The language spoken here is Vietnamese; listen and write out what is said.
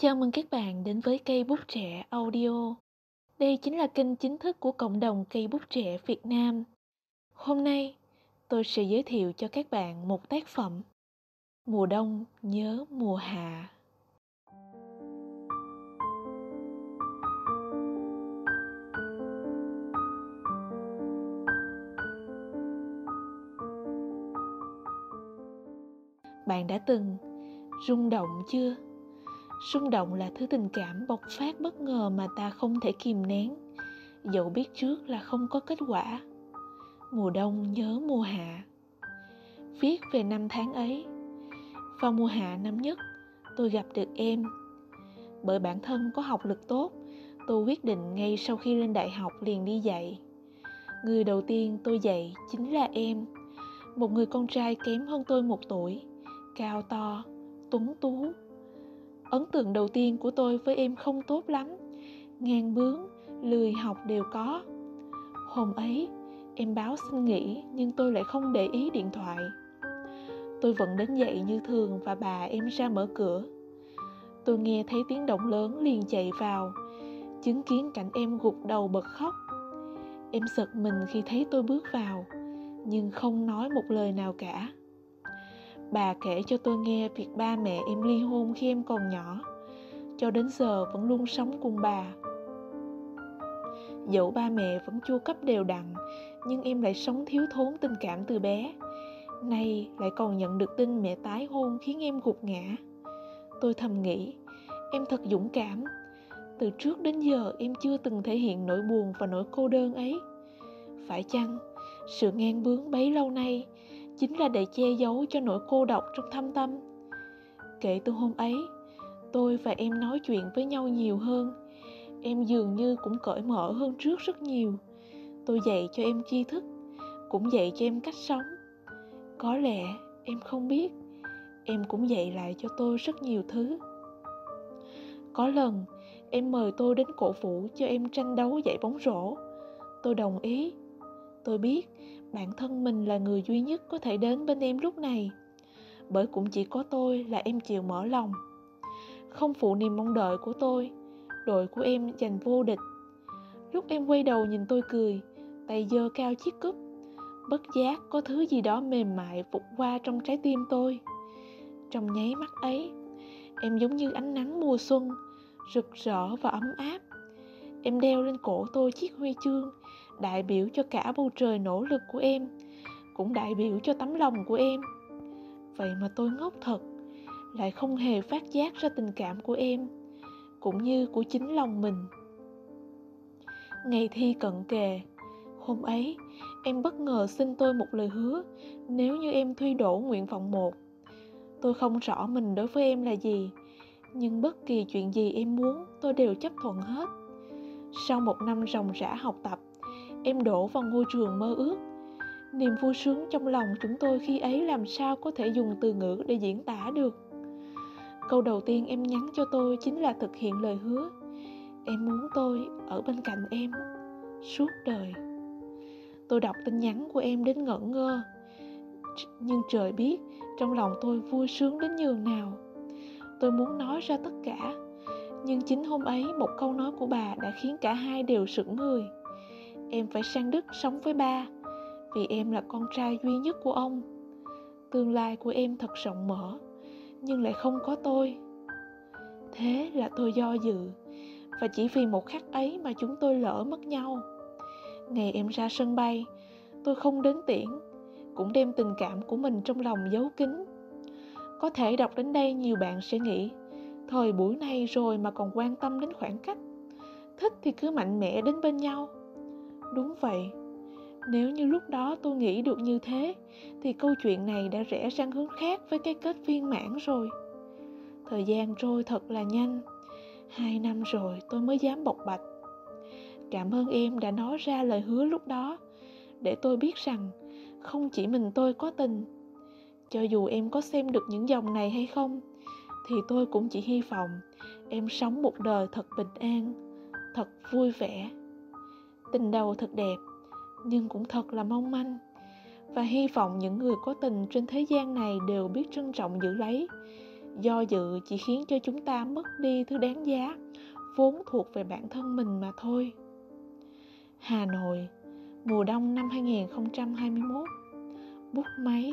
Chào mừng các bạn đến với cây bút trẻ audio. Đây chính là kênh chính thức của cộng đồng cây bút trẻ Việt Nam. Hôm nay, tôi sẽ giới thiệu cho các bạn một tác phẩm Mùa đông nhớ mùa hạ. Bạn đã từng rung động chưa? Xung động là thứ tình cảm bộc phát bất ngờ mà ta không thể kìm nén, dẫu biết trước là không có kết quả. Mùa đông nhớ mùa hạ. Viết về năm tháng ấy. Vào mùa hạ năm nhất, tôi gặp được em. Bởi bản thân có học lực tốt, tôi quyết định ngay sau khi lên đại học liền đi dạy. Người đầu tiên tôi dạy chính là em, một người con trai kém hơn tôi một tuổi, cao to, tuấn tú, ấn tượng đầu tiên của tôi với em không tốt lắm. Ngang bướng, lười học đều có. Hôm ấy, em báo xin nghỉ, nhưng tôi lại không để ý điện thoại. Tôi vẫn đến dậy như thường và bà em ra mở cửa. Tôi nghe thấy tiếng động lớn liền chạy vào. Chứng kiến cảnh em gục đầu bật khóc. Em giật mình khi thấy tôi bước vào, nhưng không nói một lời nào cả. Bà kể cho tôi nghe việc ba mẹ em ly hôn khi em còn nhỏ, cho đến giờ vẫn luôn sống cùng bà. Dẫu ba mẹ vẫn chu cấp đều đặn, nhưng em lại sống thiếu thốn tình cảm từ bé. Nay lại còn nhận được tin mẹ tái hôn khiến em gục ngã. Tôi thầm nghĩ, em thật dũng cảm. Từ trước đến giờ em chưa từng thể hiện nỗi buồn và nỗi cô đơn ấy. Phải chăng, sự ngang bướng bấy lâu nay chính là để che giấu cho nỗi cô độc trong thâm tâm. Kể từ hôm ấy, tôi và em nói chuyện với nhau nhiều hơn. Em dường như cũng cởi mở hơn trước rất nhiều. Tôi dạy cho em tri thức, cũng dạy cho em cách sống. Có lẽ em không biết, em cũng dạy lại cho tôi rất nhiều thứ. Có lần, em mời tôi đến cổ vũ cho em tranh đấu dạy bóng rổ. Tôi đồng ý tôi biết, bản thân mình là người duy nhất có thể đến bên em lúc này. Bởi cũng chỉ có tôi là em chịu mở lòng. Không phụ niềm mong đợi của tôi, đội của em giành vô địch. Lúc em quay đầu nhìn tôi cười, tay giơ cao chiếc cúp. Bất giác có thứ gì đó mềm mại vụt qua trong trái tim tôi. Trong nháy mắt ấy, em giống như ánh nắng mùa xuân, rực rỡ và ấm áp. Em đeo lên cổ tôi chiếc huy chương đại biểu cho cả bầu trời nỗ lực của em, cũng đại biểu cho tấm lòng của em. Vậy mà tôi ngốc thật, lại không hề phát giác ra tình cảm của em, cũng như của chính lòng mình. Ngày thi cận kề, hôm ấy, em bất ngờ xin tôi một lời hứa, nếu như em thi đổ nguyện vọng một, tôi không rõ mình đối với em là gì, nhưng bất kỳ chuyện gì em muốn, tôi đều chấp thuận hết. Sau một năm ròng rã học tập em đổ vào ngôi trường mơ ước. Niềm vui sướng trong lòng chúng tôi khi ấy làm sao có thể dùng từ ngữ để diễn tả được. Câu đầu tiên em nhắn cho tôi chính là thực hiện lời hứa. Em muốn tôi ở bên cạnh em suốt đời. Tôi đọc tin nhắn của em đến ngẩn ngơ. Nhưng trời biết trong lòng tôi vui sướng đến nhường nào. Tôi muốn nói ra tất cả. Nhưng chính hôm ấy một câu nói của bà đã khiến cả hai đều sững người em phải sang đức sống với ba, vì em là con trai duy nhất của ông. Tương lai của em thật rộng mở, nhưng lại không có tôi. Thế là tôi do dự, và chỉ vì một khắc ấy mà chúng tôi lỡ mất nhau. Ngày em ra sân bay, tôi không đến tiễn, cũng đem tình cảm của mình trong lòng giấu kín. Có thể đọc đến đây nhiều bạn sẽ nghĩ, thời buổi này rồi mà còn quan tâm đến khoảng cách, thích thì cứ mạnh mẽ đến bên nhau đúng vậy. Nếu như lúc đó tôi nghĩ được như thế, thì câu chuyện này đã rẽ sang hướng khác với cái kết viên mãn rồi. Thời gian trôi thật là nhanh. Hai năm rồi tôi mới dám bộc bạch. Cảm ơn em đã nói ra lời hứa lúc đó, để tôi biết rằng không chỉ mình tôi có tình. Cho dù em có xem được những dòng này hay không, thì tôi cũng chỉ hy vọng em sống một đời thật bình an, thật vui vẻ tình đầu thật đẹp, nhưng cũng thật là mong manh. Và hy vọng những người có tình trên thế gian này đều biết trân trọng giữ lấy. Do dự chỉ khiến cho chúng ta mất đi thứ đáng giá, vốn thuộc về bản thân mình mà thôi. Hà Nội, mùa đông năm 2021 bút máy.